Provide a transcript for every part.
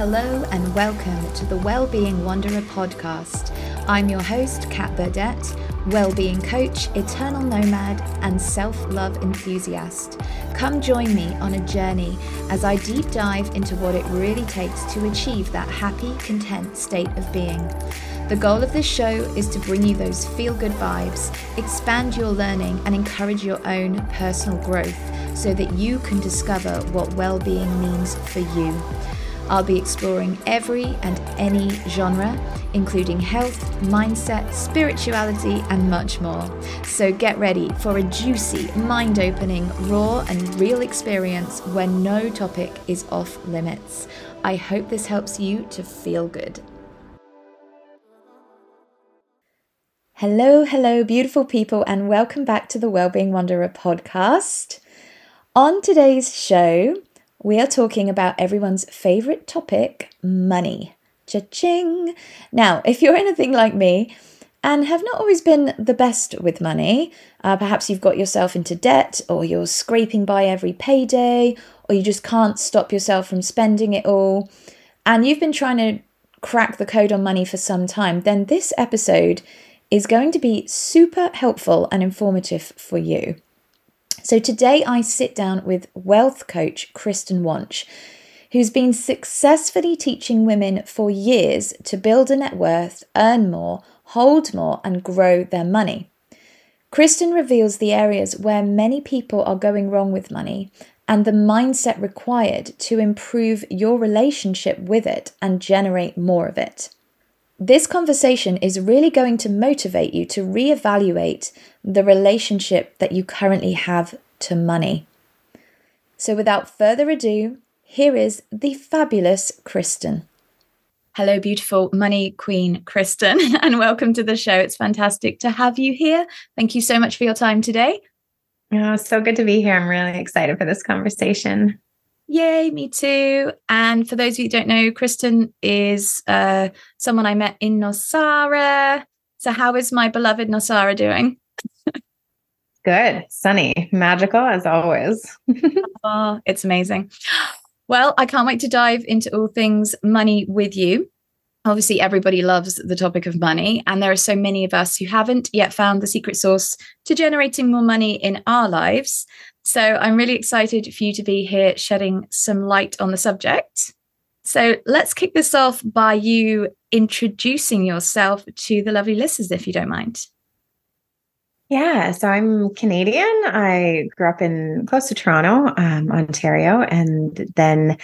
hello, and welcome to the Wellbeing Wanderer podcast. I'm your host, Kat Burdett, well-being coach, eternal nomad, and self-love enthusiast. Come join me on a journey as I deep dive into what it really takes to achieve that happy, content state of being. The goal of this show is to bring you those feel good vibes, expand your learning, and encourage your own personal growth so that you can discover what well being means for you. I'll be exploring every and any genre, including health, mindset, spirituality, and much more. So get ready for a juicy, mind opening, raw, and real experience where no topic is off limits. I hope this helps you to feel good. Hello, hello, beautiful people, and welcome back to the Wellbeing Wanderer podcast. On today's show, we are talking about everyone's favorite topic money. Cha-ching! Now, if you're anything like me and have not always been the best with money, uh, perhaps you've got yourself into debt, or you're scraping by every payday, or you just can't stop yourself from spending it all, and you've been trying to crack the code on money for some time, then this episode is going to be super helpful and informative for you. So, today I sit down with wealth coach Kristen Wonch, who's been successfully teaching women for years to build a net worth, earn more, hold more, and grow their money. Kristen reveals the areas where many people are going wrong with money and the mindset required to improve your relationship with it and generate more of it. This conversation is really going to motivate you to reevaluate the relationship that you currently have to money. So, without further ado, here is the fabulous Kristen. Hello, beautiful money queen Kristen, and welcome to the show. It's fantastic to have you here. Thank you so much for your time today. Oh, so good to be here. I'm really excited for this conversation. Yay, me too. And for those of you who don't know, Kristen is uh, someone I met in Nosara. So, how is my beloved Nosara doing? Good, sunny, magical as always. oh, it's amazing. Well, I can't wait to dive into all things money with you. Obviously, everybody loves the topic of money, and there are so many of us who haven't yet found the secret source to generating more money in our lives. So I'm really excited for you to be here shedding some light on the subject. So let's kick this off by you introducing yourself to the lovely listeners, if you don't mind. Yeah, so I'm Canadian. I grew up in close to Toronto, um, Ontario, and then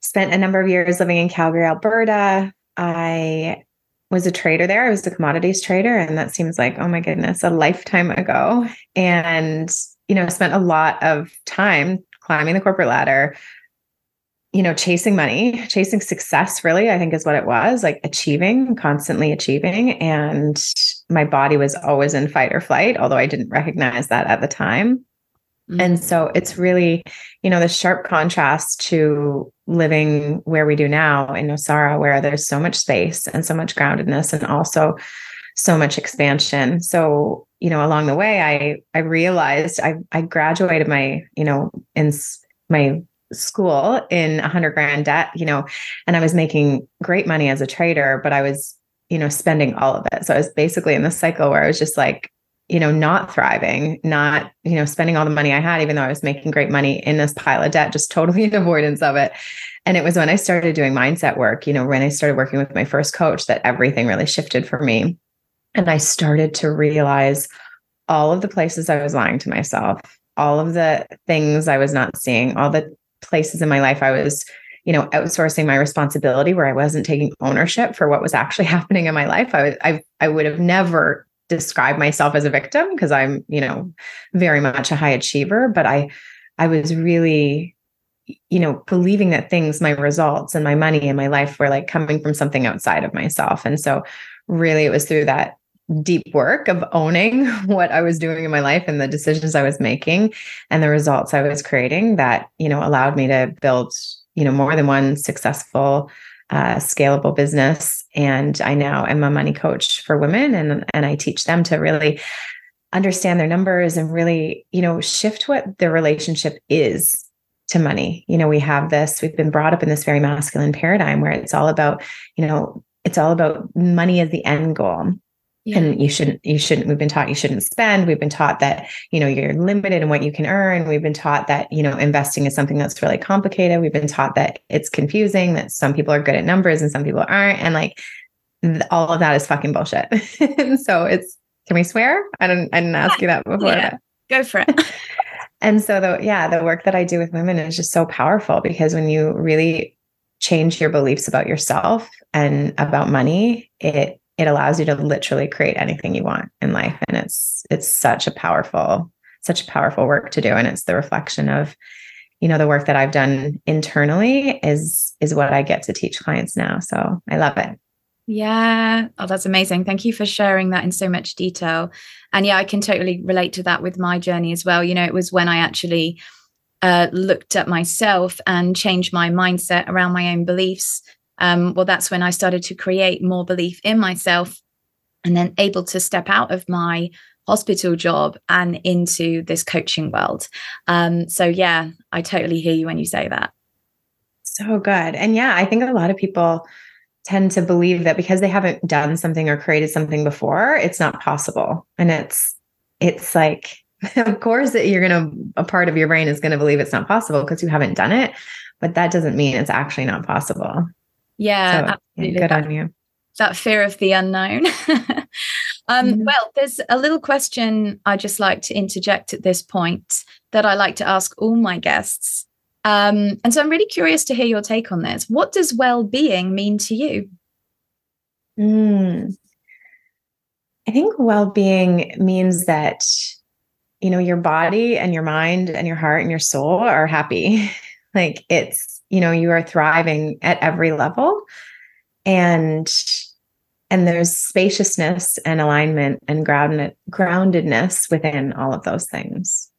spent a number of years living in Calgary, Alberta. I was a trader there. I was a commodities trader, and that seems like, oh my goodness, a lifetime ago. And you know, spent a lot of time climbing the corporate ladder, you know, chasing money, chasing success, really, I think is what it was like achieving, constantly achieving. And my body was always in fight or flight, although I didn't recognize that at the time. Mm-hmm. And so it's really, you know, the sharp contrast to living where we do now in Nosara, where there's so much space and so much groundedness and also so much expansion. So, you know, along the way, I I realized I I graduated my, you know, in my school in a hundred grand debt, you know, and I was making great money as a trader, but I was, you know, spending all of it. So I was basically in this cycle where I was just like, you know, not thriving, not, you know, spending all the money I had, even though I was making great money in this pile of debt, just totally in avoidance of it. And it was when I started doing mindset work, you know, when I started working with my first coach that everything really shifted for me. And I started to realize all of the places I was lying to myself, all of the things I was not seeing, all the places in my life I was, you know, outsourcing my responsibility where I wasn't taking ownership for what was actually happening in my life. I was, I I would have never described myself as a victim because I'm, you know, very much a high achiever, but I I was really you know believing that things my results and my money and my life were like coming from something outside of myself and so really it was through that deep work of owning what I was doing in my life and the decisions I was making and the results I was creating that, you know, allowed me to build, you know, more than one successful uh, scalable business. And I now am a money coach for women and, and I teach them to really understand their numbers and really, you know, shift what their relationship is to money. You know, we have this, we've been brought up in this very masculine paradigm where it's all about, you know, it's all about money as the end goal. Yeah. And you shouldn't, you shouldn't, we've been taught you shouldn't spend. We've been taught that, you know, you're limited in what you can earn. We've been taught that, you know, investing is something that's really complicated. We've been taught that it's confusing, that some people are good at numbers and some people aren't. And like all of that is fucking bullshit. And so it's, can we swear? I didn't, I didn't ask you that before. Yeah. Go for it. and so the, yeah, the work that I do with women is just so powerful because when you really change your beliefs about yourself and about money, it it allows you to literally create anything you want in life. And it's it's such a powerful such a powerful work to do. And it's the reflection of you know the work that I've done internally is is what I get to teach clients now. So I love it. Yeah. Oh that's amazing. Thank you for sharing that in so much detail. And yeah I can totally relate to that with my journey as well. You know it was when I actually uh, looked at myself and changed my mindset around my own beliefs um, well, that's when I started to create more belief in myself and then able to step out of my hospital job and into this coaching world. Um, so, yeah, I totally hear you when you say that. So good. And yeah, I think a lot of people tend to believe that because they haven't done something or created something before, it's not possible. And it's, it's like, of course that you're going to, a part of your brain is going to believe it's not possible because you haven't done it. But that doesn't mean it's actually not possible. Yeah, so, absolutely. Good on you. That fear of the unknown. um, mm-hmm. Well, there's a little question I just like to interject at this point that I like to ask all my guests. Um, and so I'm really curious to hear your take on this. What does well being mean to you? Mm. I think well being means that, you know, your body and your mind and your heart and your soul are happy. like it's, you know you are thriving at every level. And and there's spaciousness and alignment and grounded groundedness within all of those things.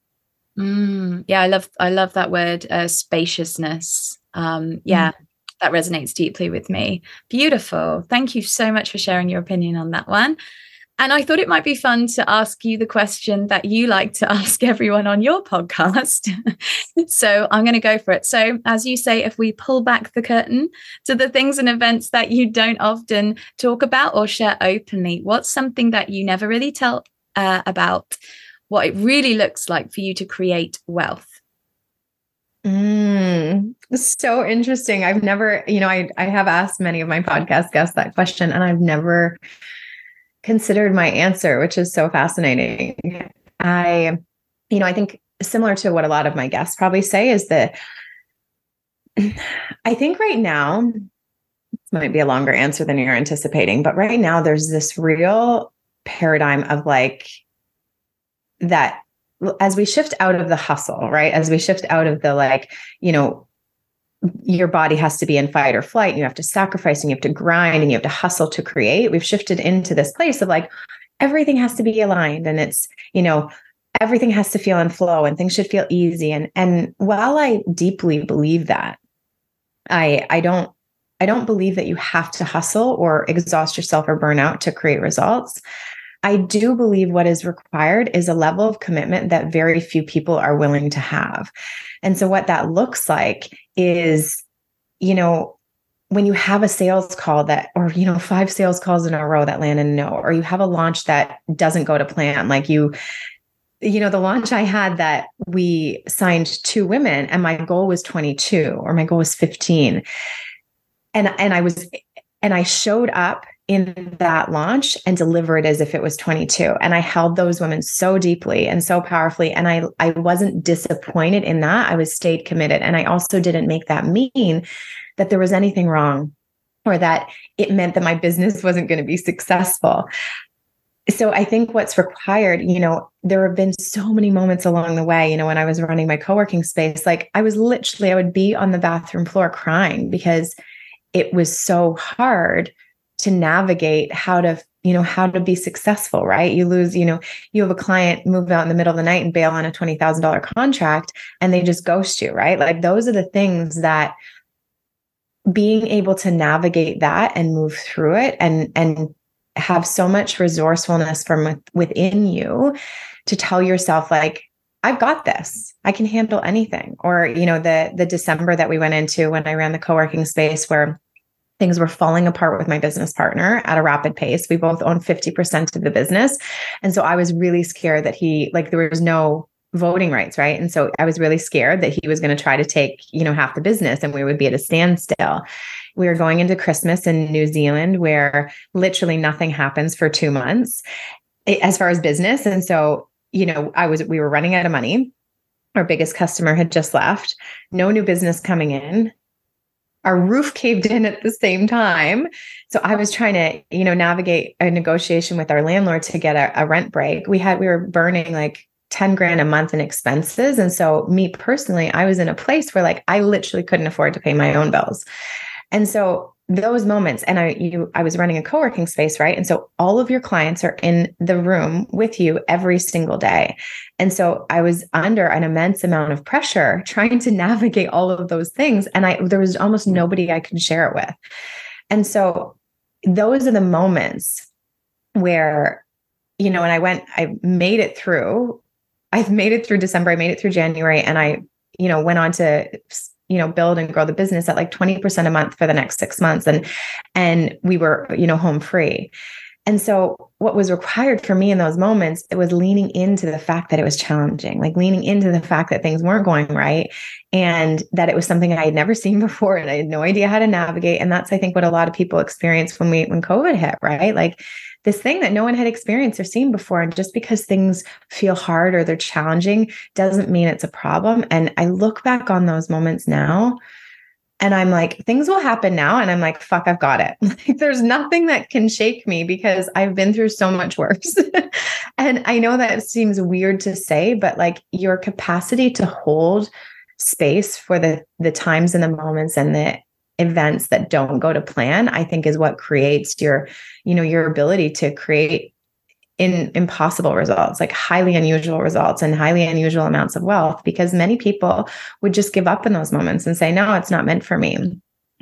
Mm, yeah i love i love that word uh, spaciousness. Um yeah mm. that resonates deeply with me. Beautiful. Thank you so much for sharing your opinion on that one and I thought it might be fun to ask you the question that you like to ask everyone on your podcast. so I'm going to go for it. So, as you say, if we pull back the curtain to the things and events that you don't often talk about or share openly, what's something that you never really tell uh, about what it really looks like for you to create wealth? Mm, so interesting. I've never, you know, I, I have asked many of my podcast guests that question, and I've never considered my answer, which is so fascinating. I, you know, I think similar to what a lot of my guests probably say is that I think right now, this might be a longer answer than you're anticipating, but right now there's this real paradigm of like that as we shift out of the hustle, right? As we shift out of the like, you know, your body has to be in fight or flight you have to sacrifice and you have to grind and you have to hustle to create. We've shifted into this place of like everything has to be aligned and it's you know everything has to feel in flow and things should feel easy. And and while i deeply believe that i i don't i don't believe that you have to hustle or exhaust yourself or burn out to create results. I do believe what is required is a level of commitment that very few people are willing to have. And so, what that looks like is, you know, when you have a sales call that, or, you know, five sales calls in a row that land in no, or you have a launch that doesn't go to plan, like you, you know, the launch I had that we signed two women and my goal was 22 or my goal was 15. And, and I was, and I showed up in that launch and deliver it as if it was 22 and i held those women so deeply and so powerfully and i i wasn't disappointed in that. I was stayed committed. And i also didn't make that mean that there was anything wrong or that it meant that my business wasn't going to be successful. So i think what's required you know there have been so many moments along the way you know when i was running my co-working space like i was literally i would be on the bathroom floor crying because it was so hard to navigate how to you know how to be successful right you lose you know you have a client move out in the middle of the night and bail on a $20000 contract and they just ghost you right like those are the things that being able to navigate that and move through it and and have so much resourcefulness from within you to tell yourself like I've got this. I can handle anything. Or, you know, the the December that we went into when I ran the co-working space where things were falling apart with my business partner at a rapid pace. We both own 50% of the business. And so I was really scared that he like there was no voting rights, right? And so I was really scared that he was going to try to take, you know, half the business and we would be at a standstill. We were going into Christmas in New Zealand where literally nothing happens for 2 months eh, as far as business. And so, you know, I was we were running out of money. Our biggest customer had just left. No new business coming in our roof caved in at the same time. So I was trying to, you know, navigate a negotiation with our landlord to get a, a, rent break. We had, we were burning like 10 grand a month in expenses. And so, me personally, I was in a place where like I literally couldn't afford to pay my own bills. And so, those moments and i you i was running a co-working space right and so all of your clients are in the room with you every single day and so i was under an immense amount of pressure trying to navigate all of those things. And i there was almost nobody i could share it with. And so those are the moments where you know and i went i made it through i've made it through december i made it through january and i you know went on to you know build and grow the business at like 20% a month for the next 6 months. And and we were you know home free and so what was required for me in those moments it was leaning into the fact that it was challenging like leaning into the fact that things weren't going right and that it was something i had never seen before and i had no idea how to navigate and that's i think what a lot of people experience when we when covid hit right like this thing that no one had experienced or seen before. And just because things feel hard or they're challenging doesn't mean it's a problem. And I look back on those moments now and I'm like, things will happen now. And I'm like, fuck, I've got it. Like, there's nothing that can shake me because I've been through so much worse. and I know that seems weird to say, but like your capacity to hold space for the the times and the moments and the events that don't go to plan i think is what creates your you know your ability to create in impossible results like highly unusual results and highly unusual amounts of wealth because many people would just give up in those moments and say no it's not meant for me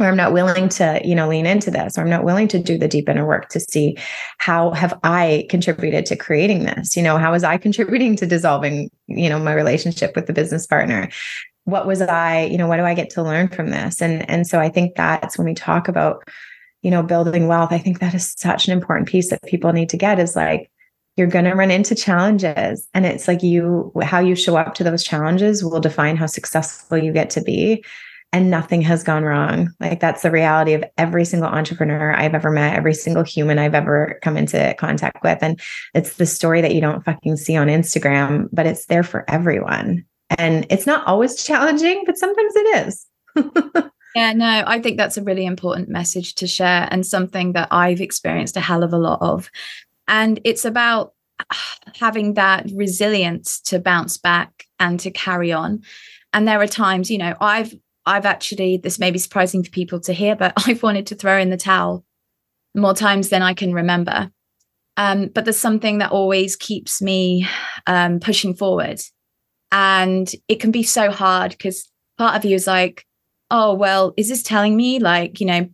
or i'm not willing to you know lean into this or i'm not willing to do the deep inner work to see how have i contributed to creating this you know how was i contributing to dissolving you know my relationship with the business partner what was I, you know, what do I get to learn from this? And and so I think that's when we talk about, you know, building wealth, I think that is such an important piece that people need to get is like you're going to run into challenges and it's like you how you show up to those challenges will define how successful you get to be and nothing has gone wrong. Like that's the reality of every single entrepreneur I've ever met, every single human I've ever come into contact with. And it's the story that you don't fucking see on Instagram, but it's there for everyone. And it's not always challenging, but sometimes it is. yeah, no, I think that's a really important message to share and something that I've experienced a hell of a lot of. And it's about having that resilience to bounce back and to carry on. And there are times, you know, I've I've actually this may be surprising for people to hear, but I've wanted to throw in the towel more times than I can remember. Um, but there's something that always keeps me um, pushing forward and it can be so hard because part of you is like, oh, well, is this telling me like, you know,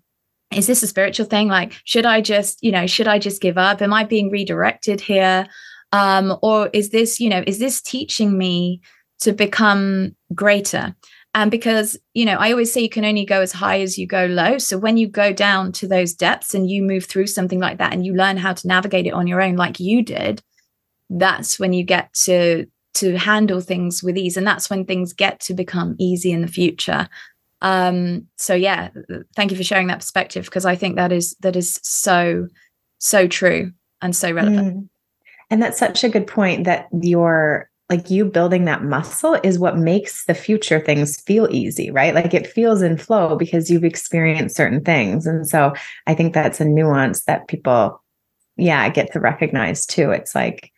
is this a spiritual thing? Like, should I just, you know, should I just give up? Am I being redirected here? Um, or is this, you know, is this teaching me to become greater? And because, you know, I always say you can only go as high as you go low. So when you go down to those depths and you move through something like that and you learn how to navigate it on your own, like you did, that's when you get to to handle things with ease and that's when things get to become easy in the future um so yeah thank you for sharing that perspective because i think that is that is so so true and so relevant mm. and that's such a good point that your like you building that muscle is what makes the future things feel easy right like it feels in flow because you've experienced certain things and so i think that's a nuance that people yeah get to recognize too it's like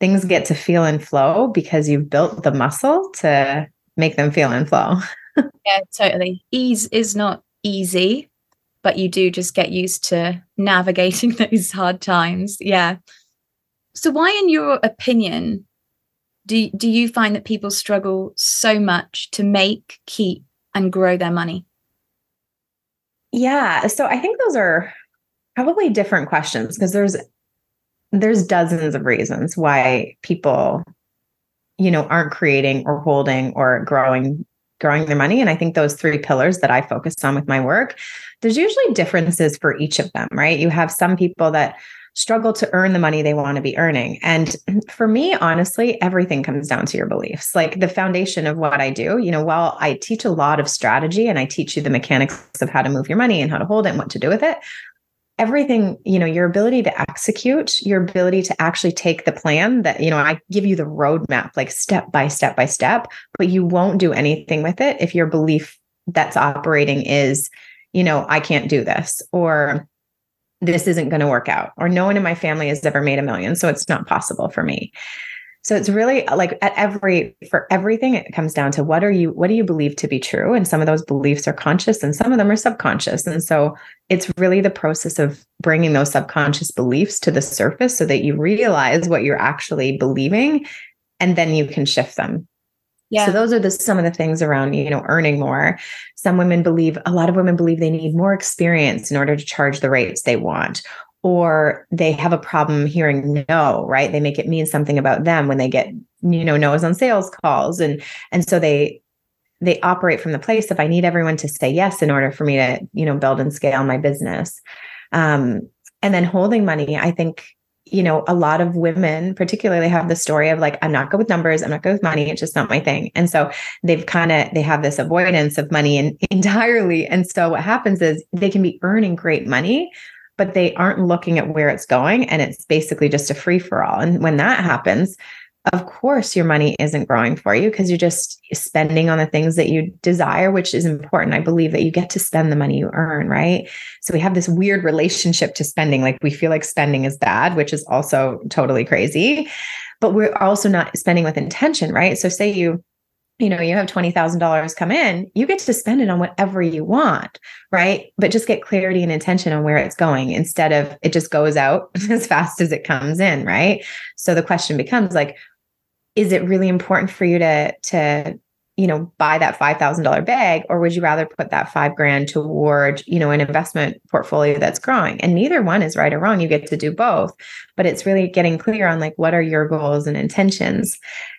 things get to feel in flow because you've built the muscle to make them feel in flow. yeah, totally. Ease is not easy, but you do just get used to navigating those hard times. Yeah. So, why, in your opinion, do, do you find that people struggle so much to make, keep, and grow their money? Yeah. So, I think those are probably different questions because there's there's dozens of reasons why people you know aren't creating or holding or growing growing their money and i think those three pillars that i focus on with my work there's usually differences for each of them right you have some people that struggle to earn the money they want to be earning. And for me, honestly, everything comes down to your beliefs. Like the foundation of what I do, you know, while I teach a lot of strategy and I teach you the mechanics of how to move your money and how to hold it and what to do with it, everything, you know, your ability to execute, your ability to actually take the plan that, you know, I give you the roadmap, like step by step by step, but you won't do anything with it if your belief that's operating is, you know, I can't do this or this isn't going to work out or no one in my family has ever made a million so it's not possible for me. So it's really like at every for everything it comes down to what are you what do you believe to be true? And some of those beliefs are conscious and some of them are subconscious. And so it's really the process of bringing those subconscious beliefs to the surface so that you realize what you're actually believing and then you can shift them yeah. So those are the some of the things around, you know, earning more. Some women believe a lot of women believe they need more experience in order to charge the rates they want or they have a problem hearing no, right? They make it mean something about them when they get, you know, no's on sales calls and and so they they operate from the place of I need everyone to say yes in order for me to, you know, build and scale my business. Um and then holding money, I think you know, a lot of women, particularly, have the story of like, I'm not good with numbers, I'm not good with money, it's just not my thing. And so they've kind of they have this avoidance of money and entirely. And so what happens is they can be earning great money, but they aren't looking at where it's going, and it's basically just a free for all. And when that happens, of course your money isn't growing for you because you're just spending on the things that you desire which is important. I believe that you get to spend the money you earn right? So we have this weird relationship to spending. Like we feel like spending is bad which is also totally crazy but we're also not spending with intention right? So say you you know you have $20000 come in you get to spend it on whatever you want right? But just get clarity and intention on where it's going instead of it just goes out as fast as it comes in right? So the question becomes like is it really important for you to to you know buy that $5000 bag or would you rather put that 5 grand toward you know an investment portfolio that's growing? And neither one is right or wrong. You get to do both but it's really getting clear on like what are your goals and intentions.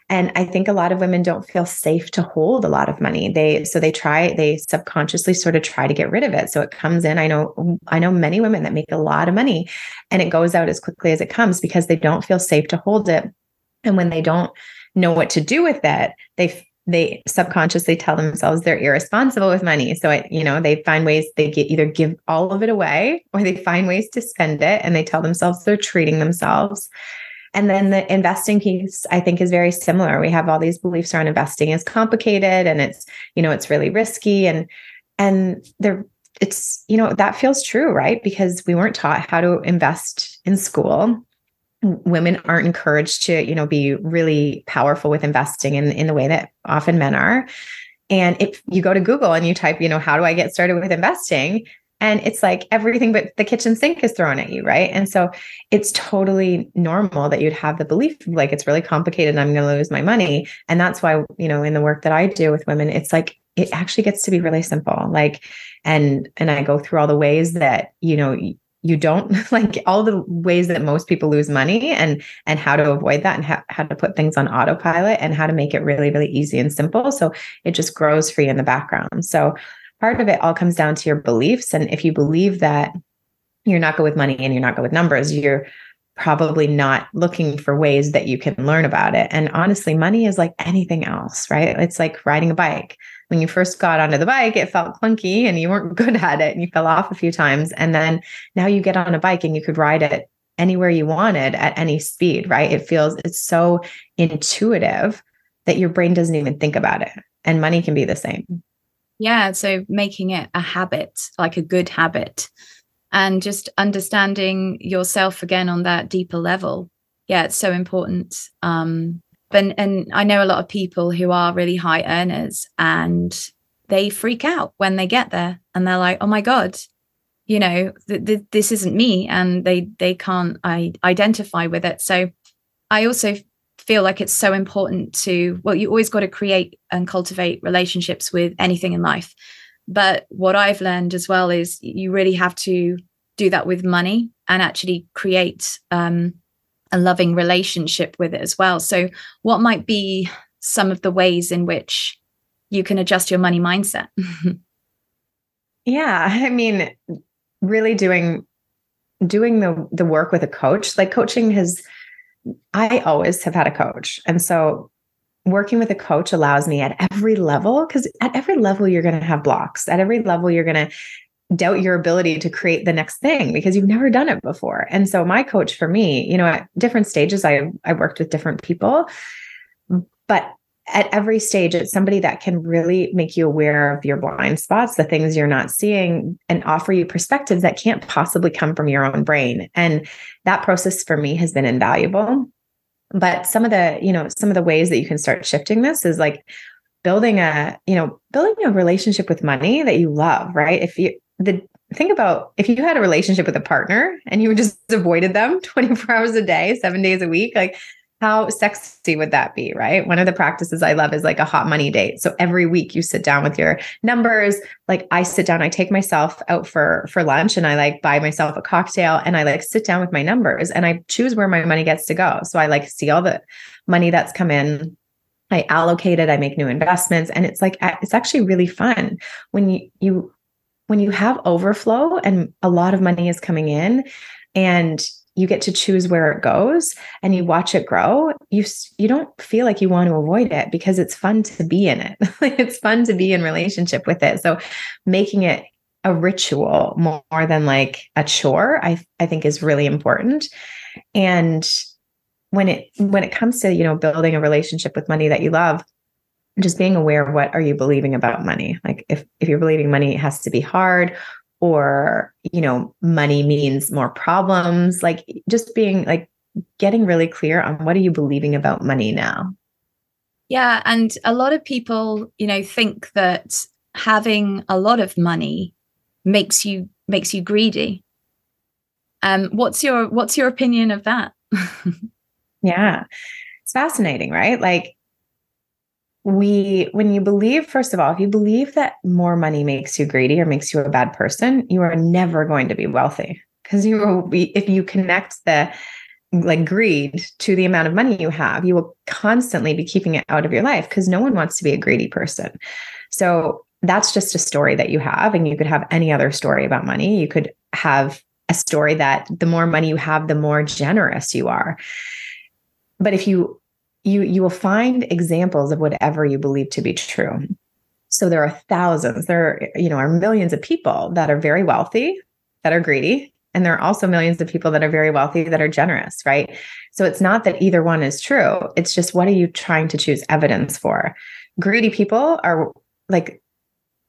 And i think a lot of women don't feel safe to hold a lot of money. They so they try they subconsciously sort of try to get rid of it. So it comes in i know i know many women that make a lot of money and it goes out as quickly as it comes because they don't feel safe to hold it and when they don't know what to do with that, they they subconsciously tell themselves they're irresponsible with money. So it, you know, they find ways they get either give all of it away or they find ways to spend it and they tell themselves they're treating themselves. And then the investing piece, I think, is very similar. We have all these beliefs around investing is complicated and it's, you know, it's really risky and and they're it's, you know, that feels true, right? Because we weren't taught how to invest in school women aren't encouraged to you know be really powerful with investing in in the way that often men are. And if you go to google and you type you know how do i get started with investing? and it's like everything but the kitchen sink is thrown at you right? And so it's totally normal that you'd have the belief like it's really complicated and i'm going to lose my money. And that's why you know in the work that i do with women it's like it actually gets to be really simple. Like and and i go through all the ways that you know you don't like all the ways that most people lose money and and how to avoid that and how, how to put things on autopilot and how to make it really really easy and simple. So it just grows for you in the background. So part of it all comes down to your beliefs. And if you believe that you're not good with money and you're not good with numbers you're probably not looking for ways that you can learn about it. And honestly money is like anything else right? It's like riding a bike when you first got onto the bike, it felt clunky and you weren't good at it and you fell off a few times. And then now you get on a bike and you could ride it anywhere you wanted at any speed, right? It feels, it's so intuitive that your brain doesn't even think about it. And money can be the same. Yeah. So making it a habit, like a good habit, and just understanding yourself again on that deeper level. Yeah, it's so important. Um, and and I know a lot of people who are really high earners and they freak out when they get there and they're like, "Oh my god, you know, th- th- this isn't me," and they they can't I identify with it. So I also feel like it's so important to well, you always got to create and cultivate relationships with anything in life. But what I've learned as well is you really have to do that with money and actually create um, a loving relationship with it as well. So, what might be some of the ways in which you can adjust your money mindset? yeah, I mean, really doing doing the the work with a coach. Like coaching has I always have had a coach. And so working with a coach allows me at every level because at every level you're going to have blocks. At every level you're going to doubt your ability to create the next thing because you've never done it before. And so my coach for me, you know, at different stages I I worked with different people, but at every stage it's somebody that can really make you aware of your blind spots, the things you're not seeing and offer you perspectives that can't possibly come from your own brain. And that process for me has been invaluable. But some of the, you know, some of the ways that you can start shifting this is like building a, you know, building a relationship with money that you love, right? If you the think about if you had a relationship with a partner and you just avoided them 24 hours a day, seven days a week, like how sexy would that be, right? One of the practices I love is like a hot money date. So every week you sit down with your numbers. Like I sit down, I take myself out for for lunch and I like buy myself a cocktail and I like sit down with my numbers and I choose where my money gets to go. So I like see all the money that's come in I allocate it, I make new investments and it's like it's actually really fun when you you when you have overflow and a lot of money is coming in and you get to choose where it goes and you watch it grow you you don't feel like you want to avoid it because it's fun to be in it. It's fun to be in relationship with it. So making it a ritual more, than like a chore i i think is really important. And when it when it comes to you know building a relationship with money that you love just being aware of what are you believing about money? Like if if you're believing money has to be hard or you know money means more problems like just being like getting really clear on what are you believing about money now? Yeah and a lot of people you know think that having a lot of money makes you makes you greedy. Um what's your what's your opinion of that? Yeah. It's fascinating right? Like we when you believe first of all if you believe that more money makes you greedy or makes you a bad person you are never going to be wealthy. Because you will be if you connect the like greed to the amount of money you have you will constantly be keeping it out of your life because no one wants to be a greedy person. So that's just a story that you have and you could have any other story about money. You could have a story that the more money you have the more generous you are. But if you you you will find examples of whatever you believe to be true. So there are thousands there are, you know are millions of people that are very wealthy that are greedy and there are also millions of people that are very wealthy that are generous right? So it's not that either one is true. It's just what are you trying to choose evidence for? Greedy people are like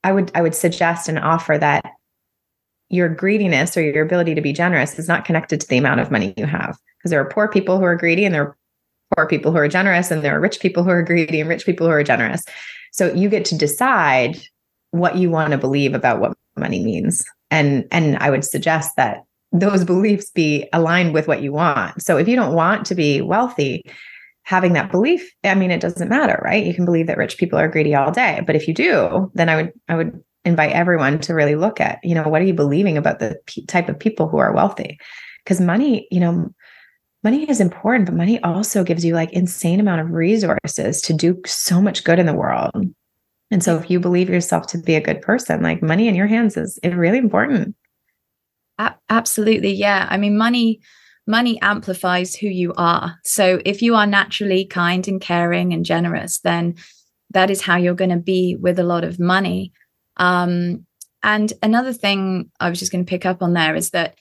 i would i would suggest and offer that your greediness or your ability to be generous is not connected to the amount of money you have because there are poor people who are greedy and there are poor people who are generous and there are rich people who are greedy and rich people who are generous. So you get to decide what you want to believe about what money means. And and I would suggest that those beliefs be aligned with what you want. So if you don't want to be wealthy, having that belief, I mean it doesn't matter, right? You can believe that rich people are greedy all day, but if you do, then I would I would invite everyone to really look at, you know, what are you believing about the p- type of people who are wealthy? Because money, you know, money is important, but money also gives you like insane amount of resources to do so much good in the world. And so if you believe yourself to be a good person, like money in your hands is, is really important. Absolutely. Yeah. I mean, money money amplifies who you are. So if you are naturally kind and caring and generous, then that is how you're going to be with a lot of money. Um, and another thing I was just going to pick up on there is that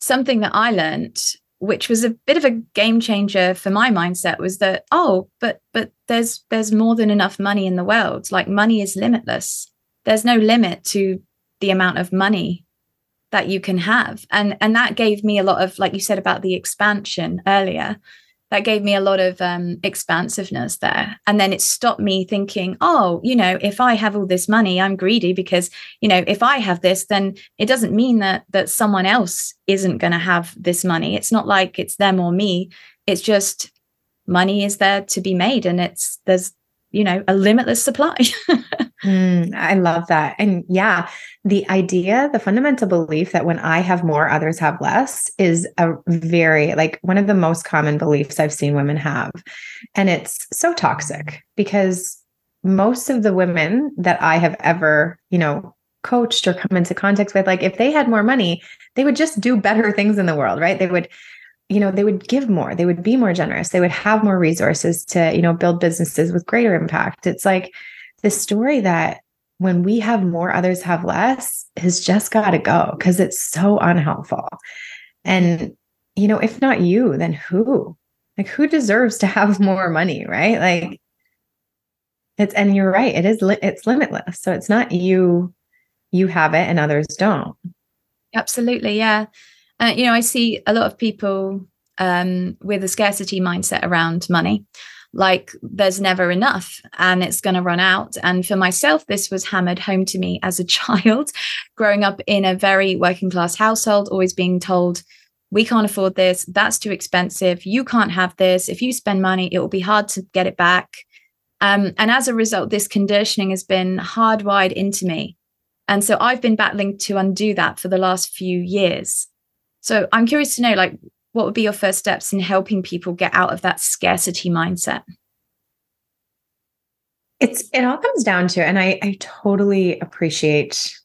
something that I learned which was a bit of a game changer for my mindset was that oh but but there's there's more than enough money in the world. Like money is limitless. There's no limit to the amount of money that you can have. And and that gave me a lot of like you said about the expansion earlier that gave me a lot of um, expansiveness there. And then it stopped me thinking, oh, you know, if I have all this money, I'm greedy because, you know, if I have this, then it doesn't mean that that someone else isn't going to have this money. It's not like it's them or me. It's just money is there to be made and it's there's, you know, a limitless supply. Mm, I love that. And yeah, the idea, the fundamental belief that when I have more, others have less is a very, like, one of the most common beliefs I've seen women have. And it's so toxic because most of the women that I have ever, you know, coached or come into contact with, like, if they had more money, they would just do better things in the world, right? They would you know they would give more they would be more generous they would have more resources to you know build businesses with greater impact it's like the story that when we have more, others have less has just got to go because it's so unhelpful. And, you know, if not you, then who? Like, who deserves to have more money, right? Like, it's, and you're right, it is, li- it's limitless. So it's not you, you have it and others don't. Absolutely. Yeah. Uh, you know, I see a lot of people um, with a scarcity mindset around money like there's never enough and it's going to run out. And for myself, this was hammered home to me as a child, growing up in a very working class household, always being told, we can't afford this. That's too expensive. You can't have this. If you spend money, it will be hard to get it back. Um, and as a result, this conditioning has been hardwired into me. And so I've been battling to undo that for the last few years. So I'm curious to know, like, what would be your first steps in helping people get out of that scarcity mindset? It's it all comes down to, and I, I totally appreciate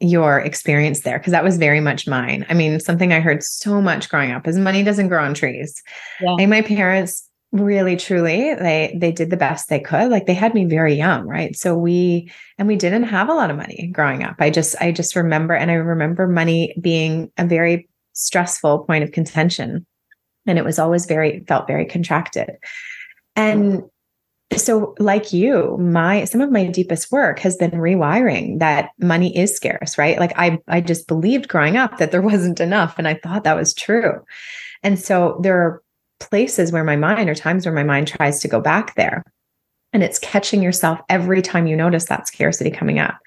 your experience there because that was very much mine. I mean, something I heard so much growing up is money doesn't grow on trees. Yeah. And my parents really truly they they did the best they could like they had me very young right so we and we didn't have a lot of money growing up i just i just remember and i remember money being a very stressful point of contention. And it was always very, felt very contracted. And so like you my some of my deepest work has been rewiring that money is scarce right like i i just believed growing up that there wasn't enough and i thought that was true and so there are places where my mind or times where my mind tries to go back there and it's catching yourself every time you notice that scarcity coming up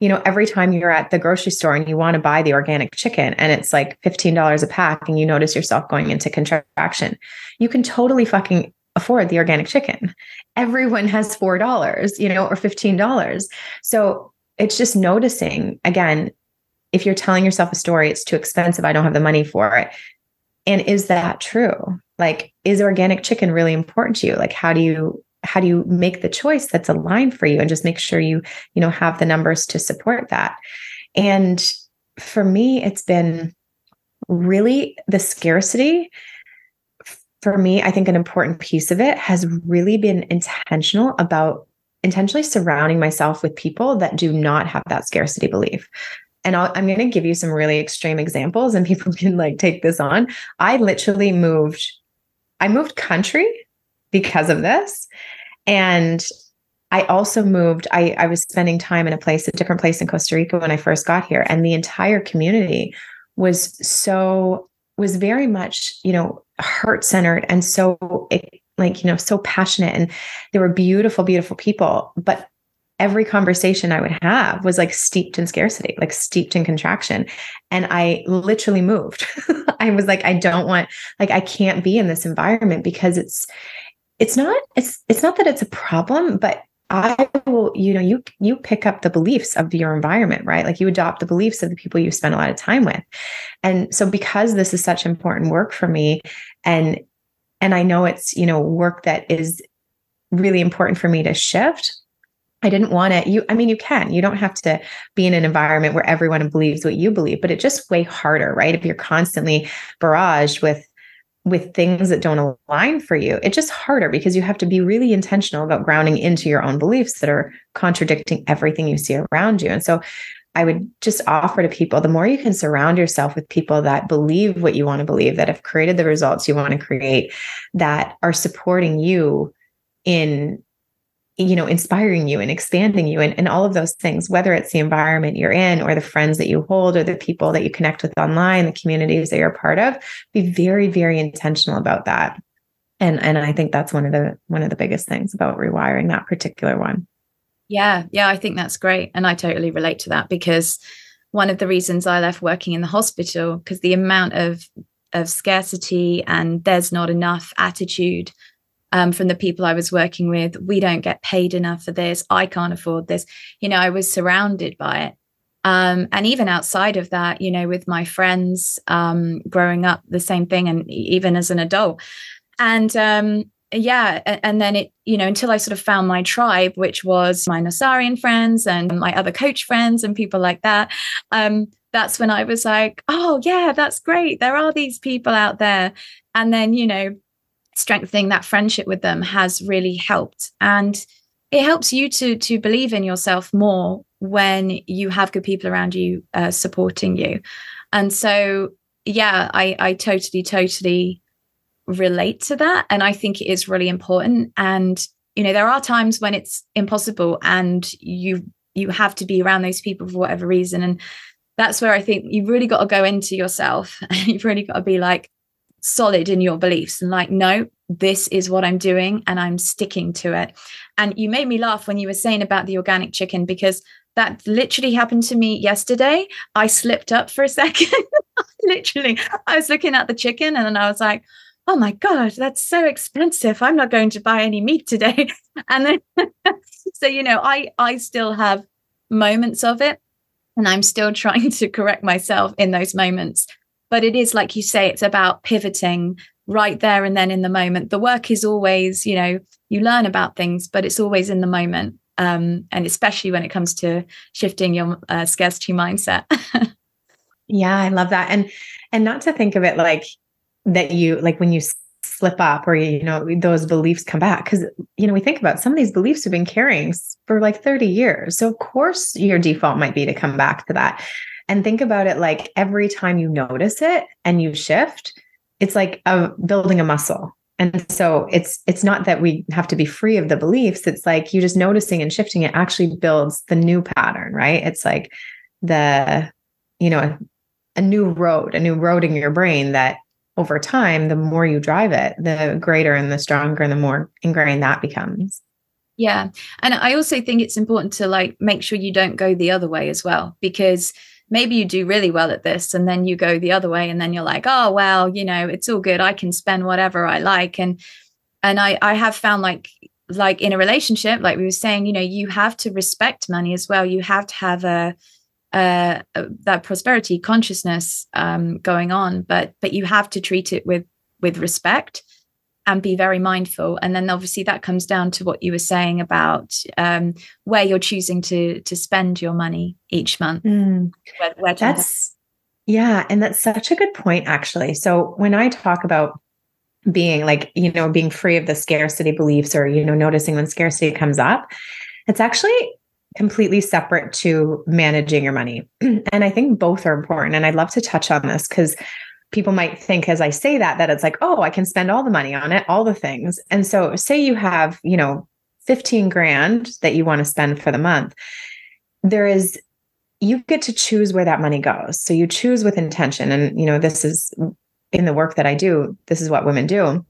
you know, every time you're at the grocery store and you want to buy the organic chicken and it's like $15 a pack and you notice yourself going into contraction, you can totally fucking afford the organic chicken. Everyone has $4, you know, or $15. So it's just noticing again, if you're telling yourself a story, it's too expensive, I don't have the money for it. And is that true? Like, is organic chicken really important to you? Like, how do you how do you make the choice that's aligned for you and just make sure you you know have the numbers to support that. And for me it's been really the scarcity for me i think an important piece of it has really been intentional about intentionally surrounding myself with people that do not have that scarcity belief. And i am going to give you some really extreme examples and people can like take this on. I literally moved i moved country because of this. And I also moved, I, I was spending time in a place, a different place in Costa Rica when I first got here. And the entire community was so, was very much, you know, heart centered and so like, you know, so passionate. And there were beautiful, beautiful people. But every conversation I would have was like steeped in scarcity, like steeped in contraction. And I literally moved. I was like, I don't want, like, I can't be in this environment because it's, it's not it's it's not that it's a problem but i will you know you you pick up the beliefs of your environment right like you adopt the beliefs of the people you spend a lot of time with and so because this is such important work for me and and i know it's you know work that is really important for me to shift I didn't want it. you I mean you can you don't have to be in an environment where everyone believes what you believe but it just way harder right if you're constantly barraged with with things that don't align for you, it's just harder because you have to be really intentional about grounding into your own beliefs that are contradicting everything you see around you. And so I would just offer to people the more you can surround yourself with people that believe what you want to believe, that have created the results you want to create, that are supporting you in you know inspiring you and expanding you and, and all of those things whether it's the environment you're in or the friends that you hold or the people that you connect with online the communities that you're a part of be very very intentional about that. And and i think that's one of the one of the biggest things about rewiring that particular one. Yeah. Yeah i think that's great. And i totally relate to that because one of the reasons i left working in the hospital because the amount of of scarcity and there's not enough attitude um, from the people I was working with. We don't get paid enough for this. I can't afford this. You know, I was surrounded by it. Um, and even outside of that, you know, with my friends um, growing up, the same thing, and even as an adult. And um, yeah, and then it, you know, until I sort of found my tribe, which was my Nasarian friends and my other coach friends and people like that. Um, that's when I was like, oh, yeah, that's great. There are these people out there. And then, you know, strengthening that friendship with them has really helped. And it helps you to to believe in yourself more when you have good people around you uh, supporting you. And so, yeah, I I totally totally relate to that, and I think it is really important. And you know, there are times when it's impossible, and you you have to be around those people for whatever reason, and that's where I think you've really got to go into yourself. And you've really got to be like solid in your beliefs and like, no, this is what I'm doing and I'm sticking to it. And you made me laugh when you were saying about the organic chicken because that literally happened to me yesterday. I slipped up for a second. literally, I was looking at the chicken and then I was like, oh my God, that's so expensive. I'm not going to buy any meat today. And then, so, you know, I, I still have moments of it and I'm still trying to correct myself in those moments. But it is like you say, it's about pivoting right there and then in the moment. The work is always, you know, you learn about things, but it's always in the moment. Um, and especially when it comes to shifting your uh, scarcity mindset. yeah, I love that. And and not to think of it like that you like when you slip up or you know those beliefs come back because you know we think about some of these beliefs we've been carrying for like 30 years so of course your default might be to come back to that and think about it like every time you notice it and you shift it's like a, building a muscle and so it's it's not that we have to be free of the beliefs it's like you just noticing and shifting it actually builds the new pattern right it's like the you know a, a new road a new road in your brain that over time, the more you drive it, the greater and the stronger and the more ingrained that becomes. Yeah. And I also think it's important to like make sure you don't go the other way as well, because maybe you do really well at this and then you go the other way and then you're like, oh, well, you know, it's all good. I can spend whatever I like. And, and I, I have found like, like in a relationship, like we were saying, you know, you have to respect money as well. You have to have a, uh, that prosperity consciousness um, going on, but but you have to treat it with with respect and be very mindful. And then obviously that comes down to what you were saying about um, where you're choosing to to spend your money each month. Mm. Where, where that's yeah, and that's such a good point actually. So when I talk about being like you know being free of the scarcity beliefs or you know noticing when scarcity comes up it's actually completely separate to managing your money. and I think both are important. And I'd love to touch on this because people might think as I say that, that it's like, oh, I can spend all the money on it, all the things. And so say you have, you know, 15 grand that you want to spend for the month. There is you get to choose where that money goes. So you choose with intention. And, you know, this is in the work that I do, this is what women do.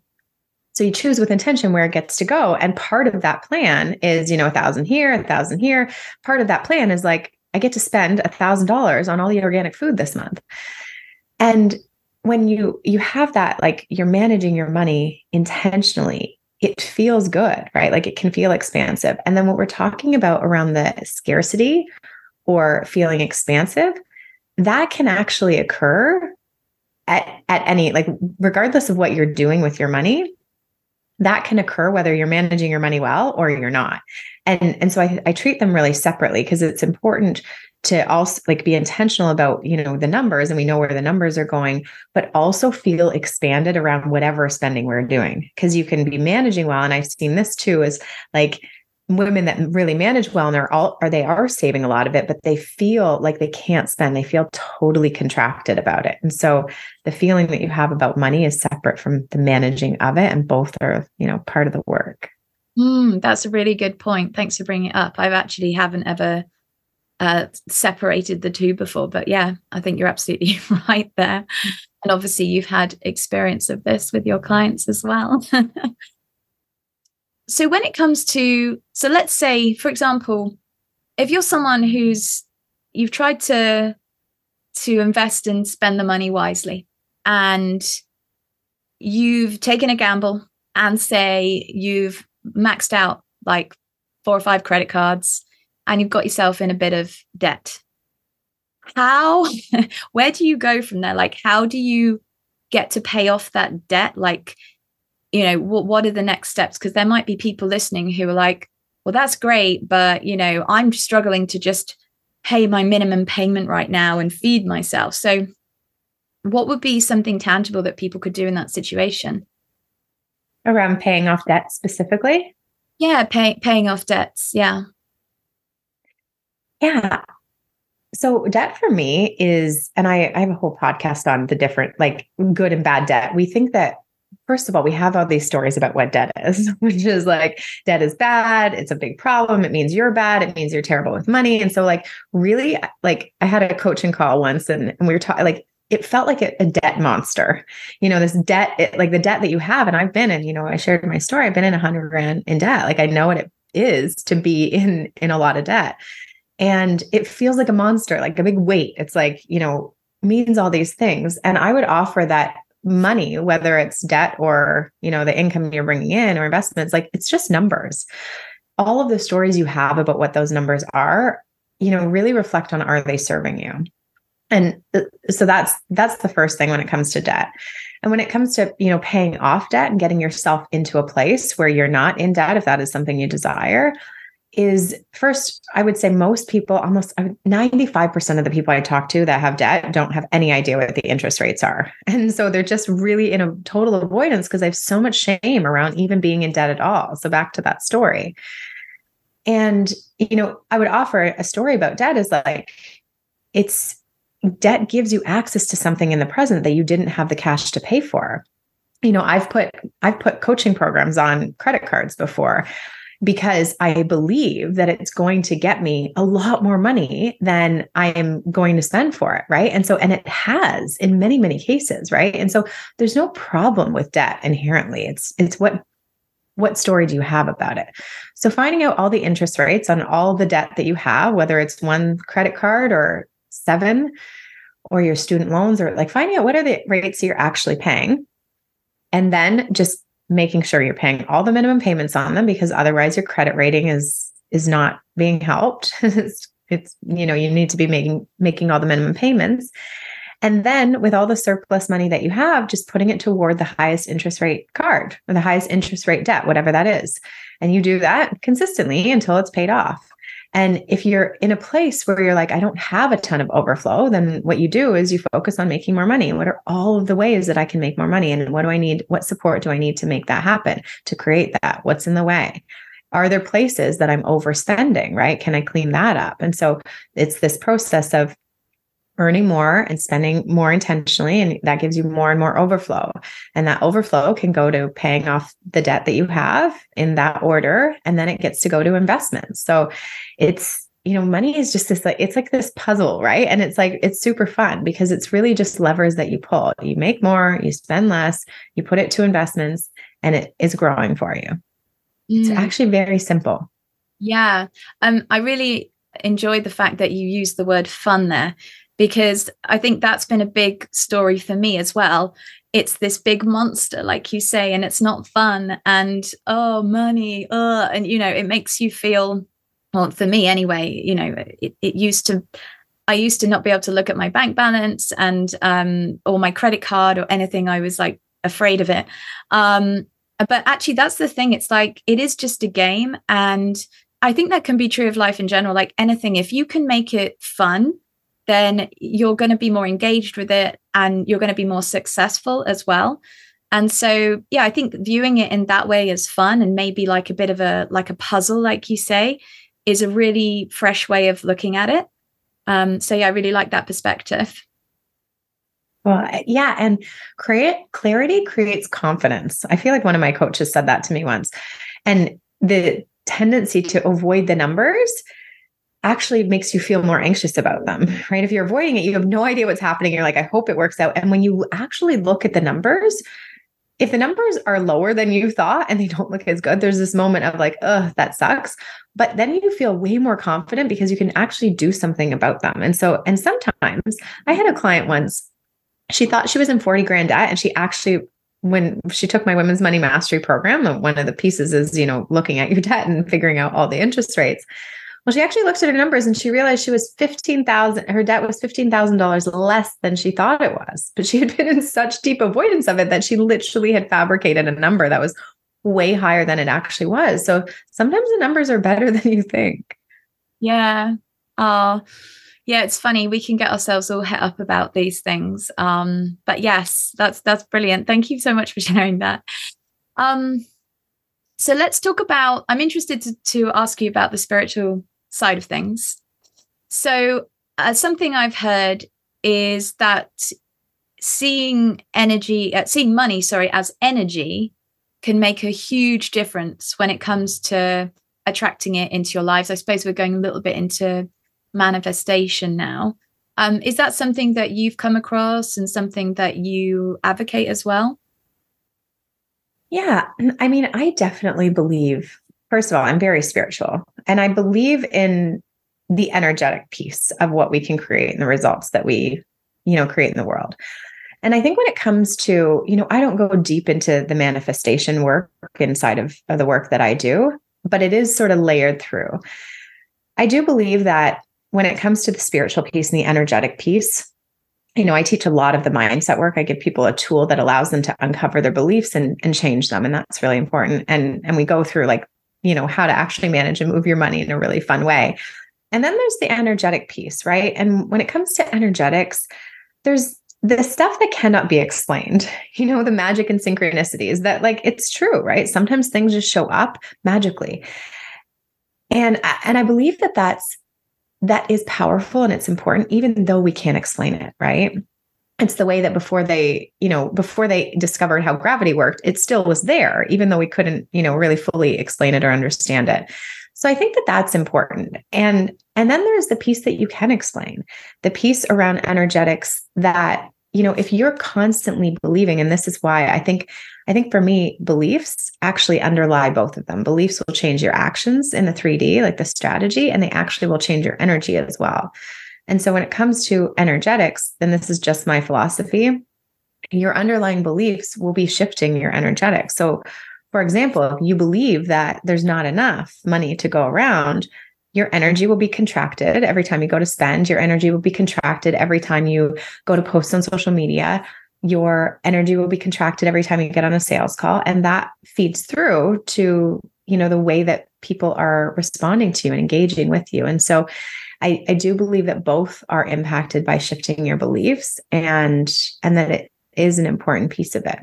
So you choose with intention where it gets to go. And part of that plan is, you know, a thousand here, a thousand here. Part of that plan is like, I get to spend a thousand dollars on all the organic food this month. And when you you have that, like you're managing your money intentionally, it feels good, right? Like it can feel expansive. And then what we're talking about around the scarcity or feeling expansive, that can actually occur at, at any like regardless of what you're doing with your money that can occur whether you're managing your money well or you're not. And, and so I, I treat them really separately because it's important to also like be intentional about you know the numbers and we know where the numbers are going but also feel expanded around whatever spending we're doing because you can be managing well and i've seen this too is like women that really manage well and they're all or they are saving a lot of it but they feel like they can't spend they feel totally contracted about it and so the feeling that you have about money is separate from the managing of it and both are you know part of the work. Mm, that's a really good point thanks for bringing it up i've actually haven't ever uh, separated the two before but yeah i think you're absolutely right there. And obviously you've had experience of this with your clients as well. So when it comes to so let's say for example if you're someone who's you've tried to to invest and spend the money wisely and you've taken a gamble and say you've maxed out like four or five credit cards and you've got yourself in a bit of debt. How, where do you go from there? Like, how do you get to pay off that debt? Like, you know, what, what are the next steps? Because there might be people listening who are like, well, that's great, but, you know, I'm struggling to just pay my minimum payment right now and feed myself. So, what would be something tangible that people could do in that situation? Around paying off debt specifically? Yeah, pay, paying off debts. Yeah. Yeah. So debt for me is, and I, I have a whole podcast on the different like good and bad debt. We think that first of all, we have all these stories about what debt is, which is like debt is bad. It's a big problem. It means you're bad. It means you're terrible with money. And so, like, really, like, I had a coaching call once and, and we were talking, like, it felt like a, a, debt monster, you know, this debt, it, like the debt that you have. And I've been in, you know, I shared my story. I've been in a hundred grand in debt. Like I know what it is to be in, in a lot of debt. And it feels like a monster, like a big weight. It's like, you know, means all these things. And I would offer that money, whether it's debt or, you know, the income you're bringing in or investments, like it's just numbers. All of the stories you have about what those numbers are, you know, really reflect on are they serving you? and uh, so that's that's the first thing when it comes to debt and when it comes to you know paying off debt and getting yourself into a place where you're not in debt if that is something you desire is first i would say most people almost 95% of the people i talk to that have debt don't have any idea what the interest rates are. And so they're just really in a total avoidance because they have so much shame around even being in debt at all. So back to that story. And you know i would offer a story about debt is like it's debt gives you access to something in the present that you didn't have the cash to pay for. You know i've put i've put coaching programs on credit cards before because i believe that it's going to get me a lot more money than i am going to spend for it right? And so and it has in many many cases right? And so there's no problem with debt inherently. It's it's what what story do you have about it? So finding out all the interest rates on all the debt that you have whether it's one credit card or seven or your student loans or like finding out what are the rates you're actually paying and then just making sure you're paying all the minimum payments on them because otherwise your credit rating is is not being helped. It's, it's you know you need to be making making all the minimum payments. And then with all the surplus money that you have just putting it toward the highest interest rate card or the highest interest rate debt whatever that is. And you do that consistently until it's paid off and if you're in a place where you're like, I don't have a ton of overflow, then what you do is you focus on making more money. What are all of the ways that I can make more money? And what do I need? What support do I need to make that happen, to create that? What's in the way? Are there places that I'm overspending, right? Can I clean that up? And so it's this process of earning more and spending more intentionally and that gives you more and more overflow. And that overflow can go to paying off the debt that you have in that order and then it gets to go to investments. So it's you know money is just this like it's like this puzzle right? And it's like it's super fun because it's really just levers that you pull. You make more you spend less you put it to investments and it is growing for you. Mm. it's actually very simple. Yeah. Um i really enjoyed the fact that you used the word fun there because I think that's been a big story for me as well. It's this big monster, like you say, and it's not fun. And oh, money, and you know, it makes you feel. Well, for me anyway, you know, it, it used to. I used to not be able to look at my bank balance and um, or my credit card or anything. I was like afraid of it. Um, but actually, that's the thing. It's like it is just a game, and I think that can be true of life in general. Like anything, if you can make it fun then you're going to be more engaged with it and you're going to be more successful as well. And so yeah i think viewing it in that way is fun and maybe like a bit of a like a puzzle like you say is a really fresh way of looking at it. Um so yeah i really like that perspective. Well yeah and create clarity creates confidence. I feel like one of my coaches said that to me once. And the tendency to avoid the numbers actually makes you feel more anxious about them, right? If you're avoiding it, you have no idea what's happening. You're like, I hope it works out. And when you actually look at the numbers, if the numbers are lower than you thought and they don't look as good, there's this moment of like, oh, that sucks. But then you feel way more confident because you can actually do something about them. And so, and sometimes I had a client once, she thought she was in 40 grand debt and she actually when she took my women's money mastery program, one of the pieces is, you know, looking at your debt and figuring out all the interest rates. Well, she actually looked at her numbers and she realized she was 15,000 her debt was $15,000 less than she thought it was. But she had been in such deep avoidance of it that she literally had fabricated a number that was way higher than it actually was. So sometimes the numbers are better than you think. Yeah. Oh, yeah, it's funny. We can get ourselves all het up about these things. Um, but yes, that's that's brilliant. Thank you so much for sharing that. Um, so let's talk about. I'm interested to, to ask you about the spiritual side of things. So uh, something I've heard is that seeing energy, uh, seeing money, sorry, as energy can make a huge difference when it comes to attracting it into your lives. I suppose we're going a little bit into manifestation now. Um, is that something that you've come across and something that you advocate as well? Yeah. I mean, I definitely believe, first of all, I'm very spiritual and I believe in the energetic piece of what we can create and the results that we, you know, create in the world. And I think when it comes to, you know, I don't go deep into the manifestation work inside of, of the work that I do, but it is sort of layered through. I do believe that when it comes to the spiritual piece and the energetic piece, you know, I teach a lot of the mindset work. I give people a tool that allows them to uncover their beliefs and, and change them. And that's really important. And, and we go through like, you know, how to actually manage and move your money in a really fun way. And then there's the energetic piece, right? And when it comes to energetics, there's the stuff that cannot be explained, you know, the magic and synchronicities that like it's true, right? Sometimes things just show up magically. And and I believe that that's that is powerful and it's important even though we can't explain it, right? It's the way that before they, you know, before they discovered how gravity worked, it still was there even though we couldn't, you know, really fully explain it or understand it. So I think that that's important. And and then there's the piece that you can explain. The piece around energetics that you know if you're constantly believing and this is why i think i think for me beliefs actually underlie both of them beliefs will change your actions in the 3d like the strategy and they actually will change your energy as well and so when it comes to energetics then this is just my philosophy your underlying beliefs will be shifting your energetics so for example, if you believe that there's not enough money to go around, your energy will be contracted every time you go to spend. Your energy will be contracted every time you go to post on social media. Your energy will be contracted every time you get on a sales call. And that feeds through to, you know, the way that people are responding to you and engaging with you. And so I, I do believe that both are impacted by shifting your beliefs and and that it is an important piece of it.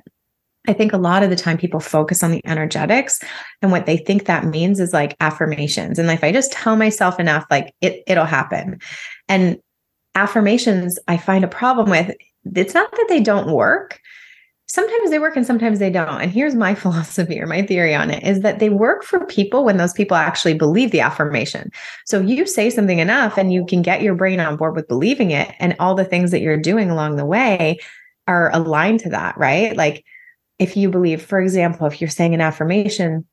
I think a lot of the time people focus on the energetics and what they think that means is like affirmations. And if I just tell myself enough, like it, it'll happen. And affirmations, I find a problem with it's not that they don't work. Sometimes they work and sometimes they don't. And here's my philosophy or my theory on it is that they work for people when those people actually believe the affirmation. So you say something enough and you can get your brain on board with believing it and all the things that you're doing along the way are aligned to that, right? Like if you believe, for example, if you're saying an affirmation,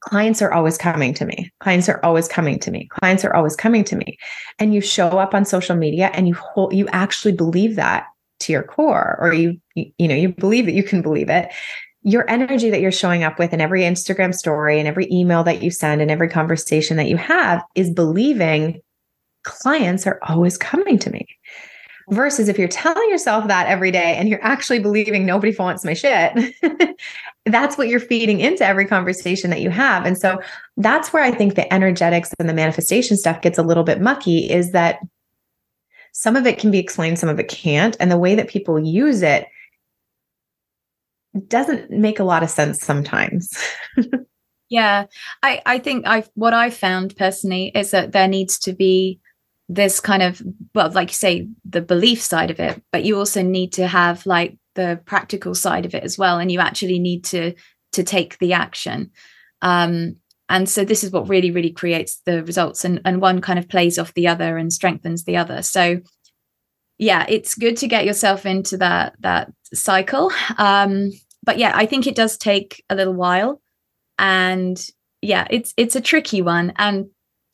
clients are always coming to me. Clients are always coming to me. Clients are always coming to me. And you show up on social media and you hold, you actually believe that to your core or you, you know you believe that you can believe it your energy that you're showing up with in every Instagram story and every email that you send and every conversation that you have is believing clients are always coming to me. Versus if you're telling yourself that every day and you're actually believing nobody wants my shit, that's what you're feeding into every conversation that you have. And so that's where I think the energetics and the manifestation stuff gets a little bit mucky is that some of it can be explained, some of it can't. And the way that people use it doesn't make a lot of sense sometimes. yeah. I, I think I've what I've found personally is that there needs to be this kind of well like you say the belief side of it but you also need to have like the practical side of it as well and you actually need to to take the action um and so this is what really really creates the results and and one kind of plays off the other and strengthens the other so yeah it's good to get yourself into that that cycle um but yeah i think it does take a little while and yeah it's it's a tricky one and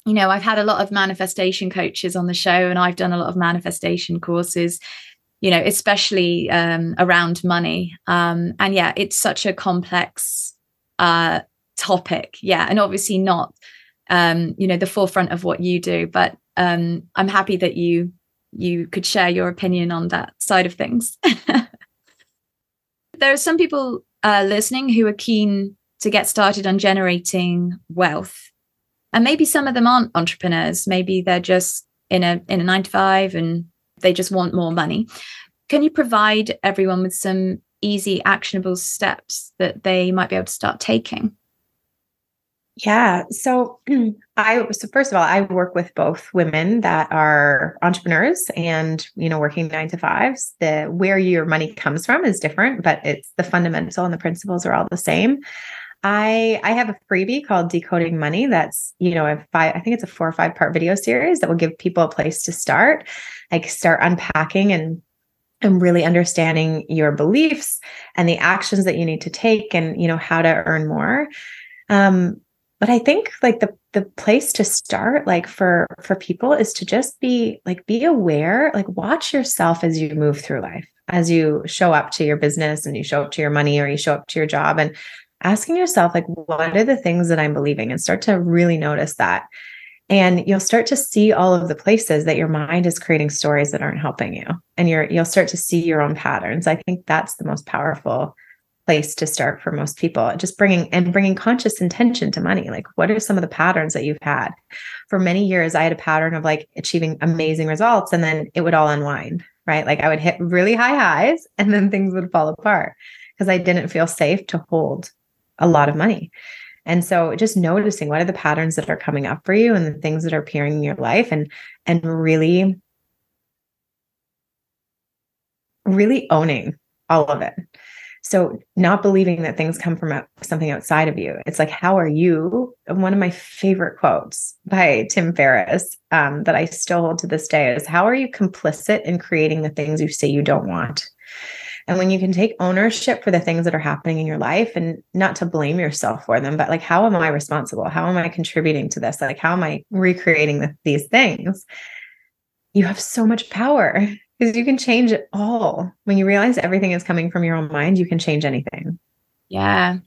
you know, I've had a lot of manifestation coaches on the show and I've done a lot of manifestation courses. you know, especially um, around money. Um, and yeah, it's such a complex uh, topic. Yeah, and obviously not, um, you know, the forefront of what you do. But um, I'm happy that you you could share your opinion on that side of things. there are some people uh, listening who are keen to get started on generating wealth, and maybe some of them aren't entrepreneurs. Maybe they're just in a in a nine to five and they just want more money. Can you provide everyone with some easy, actionable steps that they might be able to start taking? Yeah. So I so first of all, I work with both women that are entrepreneurs and you know working 9 to 5s. The where your money comes from is different, but it's the fundamental and the principles are all the same. I I have a freebie called Decoding Money that's, you know, a five I think it's a 4 or 5 part video series that will give people a place to start, like start unpacking and and really understanding your beliefs and the actions that you need to take and you know how to earn more um but i think like the the place to start like for for people is to just be like be aware like watch yourself as you move through life as you show up to your business and you show up to your money or you show up to your job and asking yourself like what are the things that i'm believing and start to really notice that. And you'll start to see all of the places that your mind is creating stories that aren't helping you and you're you'll start to see your own patterns. I think that's the most powerful place to start for most people just bringing and bringing conscious intention to money. Like what are some of the patterns that you've had? For many years i had a pattern of like achieving amazing results and then it would all unwind right? Like i would hit really high highs and then things would fall apart because i didn't feel safe to hold a lot of money. And so just noticing what are the patterns that are coming up for you and the things that are appearing in your life and and really really owning all of it. So not believing that things come from something outside of you. It's like, how are you? One of my favorite quotes by Tim Ferriss um, that I still hold to this day is, how are you complicit in creating the things you say you don't want? And when you can take ownership for the things that are happening in your life and not to blame yourself for them, but like, how am I responsible? How am I contributing to this? Like, how am I recreating the, these things? You have so much power because you can change it all. When you realize everything is coming from your own mind, you can change anything. Yeah.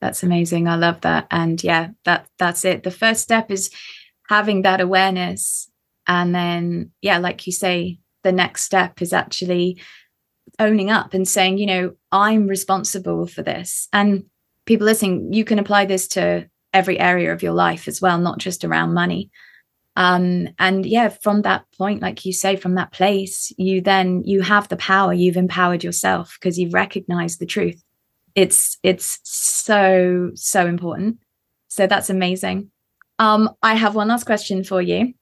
That's amazing. I love that. And yeah, that that's it. The first step is having that awareness and then yeah, like you say, the next step is actually owning up and saying, you know, I'm responsible for this. And people listening, you can apply this to every area of your life as well, not just around money. Um, and yeah, from that point, like you say, from that place, you then you have the power. You've empowered yourself because you've recognized the truth. It's it's so so important. So that's amazing. Um, I have one last question for you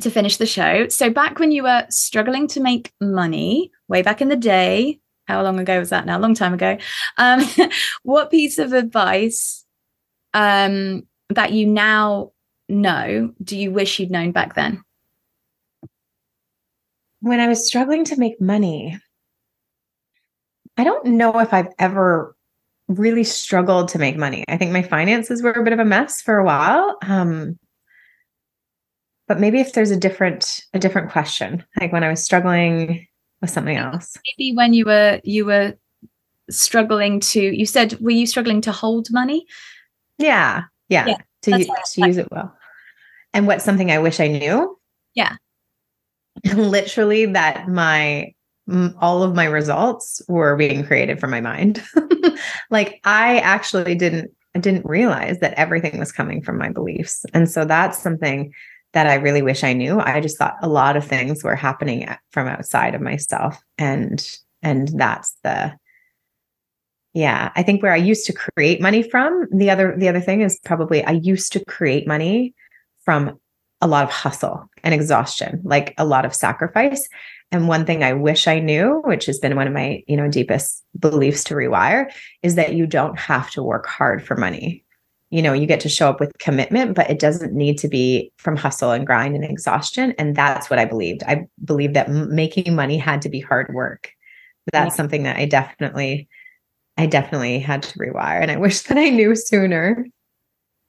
to finish the show. So back when you were struggling to make money, way back in the day, how long ago was that now? Long time ago. Um, what piece of advice um, that you now know do you wish you'd known back then? When I was struggling to make money, I don't know if I've ever really struggled to make money. I think my finances were a bit of a mess for a while. Um, but maybe if there's a different a different question, like when I was struggling with something else. Maybe when you were you were struggling to you said were you struggling to hold money? Yeah. Yeah. yeah to, use, to use it well. And what's something I wish I knew? Yeah. Literally that my all of my results were being created from my mind. like I actually didn't I didn't realize that everything was coming from my beliefs. And so that's something that I really wish I knew. I just thought a lot of things were happening uh, from outside of myself and and that's the yeah, I think where I used to create money from, the other the other thing is probably I used to create money from a lot of hustle and exhaustion, like a lot of sacrifice. And one thing I wish I knew, which has been one of my, you know, deepest beliefs to rewire, is that you don't have to work hard for money you know you get to show up with commitment but it doesn't need to be from hustle and grind and exhaustion and that's what i believed i believed that making money had to be hard work that's yeah. something that i definitely i definitely had to rewire and i wish that i knew sooner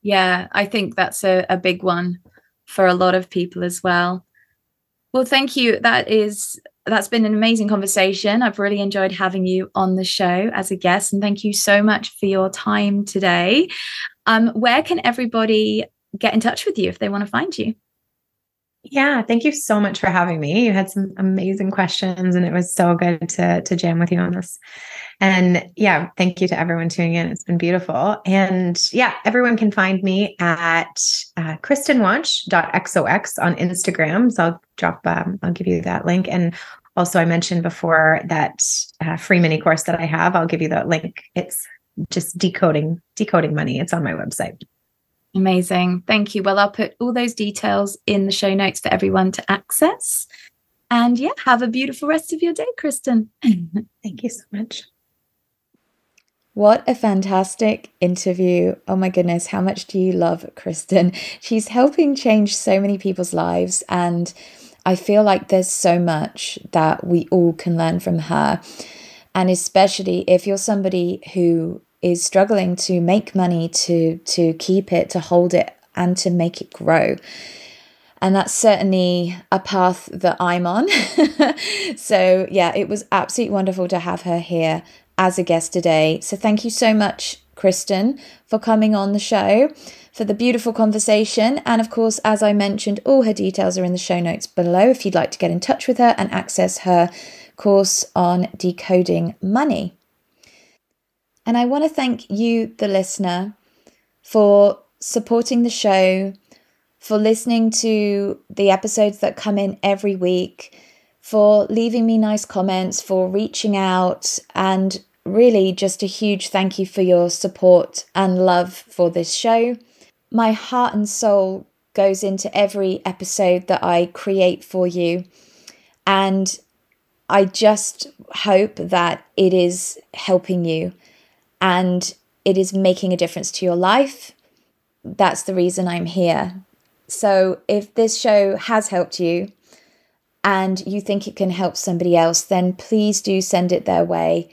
yeah i think that's a, a big one for a lot of people as well well thank you that is that's been an amazing conversation. I've really enjoyed having you on the show as a guest, and thank you so much for your time today. Um, where can everybody get in touch with you if they want to find you? Yeah, thank you so much for having me. You had some amazing questions and it was so good to to jam with you on this. And yeah, thank you to everyone tuning in. It's been beautiful. And yeah, everyone can find me at uh, kristenwonch.xox on Instagram. So I'll drop, um, I'll give you that link. And also, I mentioned before that uh, free mini course that I have. I'll give you the link. It's just decoding decoding money. It's on my website. Amazing. Thank you. Well, I'll put all those details in the show notes for everyone to access. And yeah, have a beautiful rest of your day, Kristen. Thank you so much. What a fantastic interview. Oh my goodness, how much do you love Kristen? She's helping change so many people's lives. And I feel like there's so much that we all can learn from her. And especially if you're somebody who is struggling to make money to to keep it to hold it and to make it grow and that's certainly a path that I'm on. so, yeah, it was absolutely wonderful to have her here as a guest today. So, thank you so much, Kristen, for coming on the show, for the beautiful conversation. And of course, as I mentioned, all her details are in the show notes below if you'd like to get in touch with her and access her course on decoding money. And I want to thank you, the listener, for supporting the show, for listening to the episodes that come in every week, for leaving me nice comments, for reaching out, and really just a huge thank you for your support and love for this show. My heart and soul goes into every episode that I create for you. And I just hope that it is helping you and it is making a difference to your life, that's the reason I'm here. So if this show has helped you and you think it can help somebody else, then please do send it their way.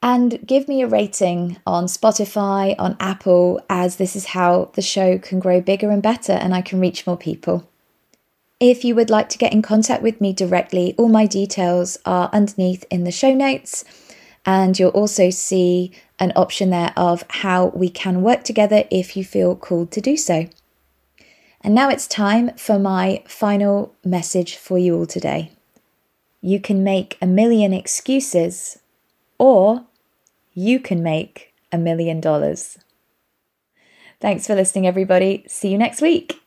And give me a rating on Spotify, on Apple, as this is how the show can grow bigger and better and I can reach more people. If you would like to get in contact with me directly, all my details are underneath in the show notes. And you'll also see an option there of how we can work together if you feel called to do so. And now it's time for my final message for you all today. You can make a million excuses, or you can make a million dollars. Thanks for listening, everybody. See you next week.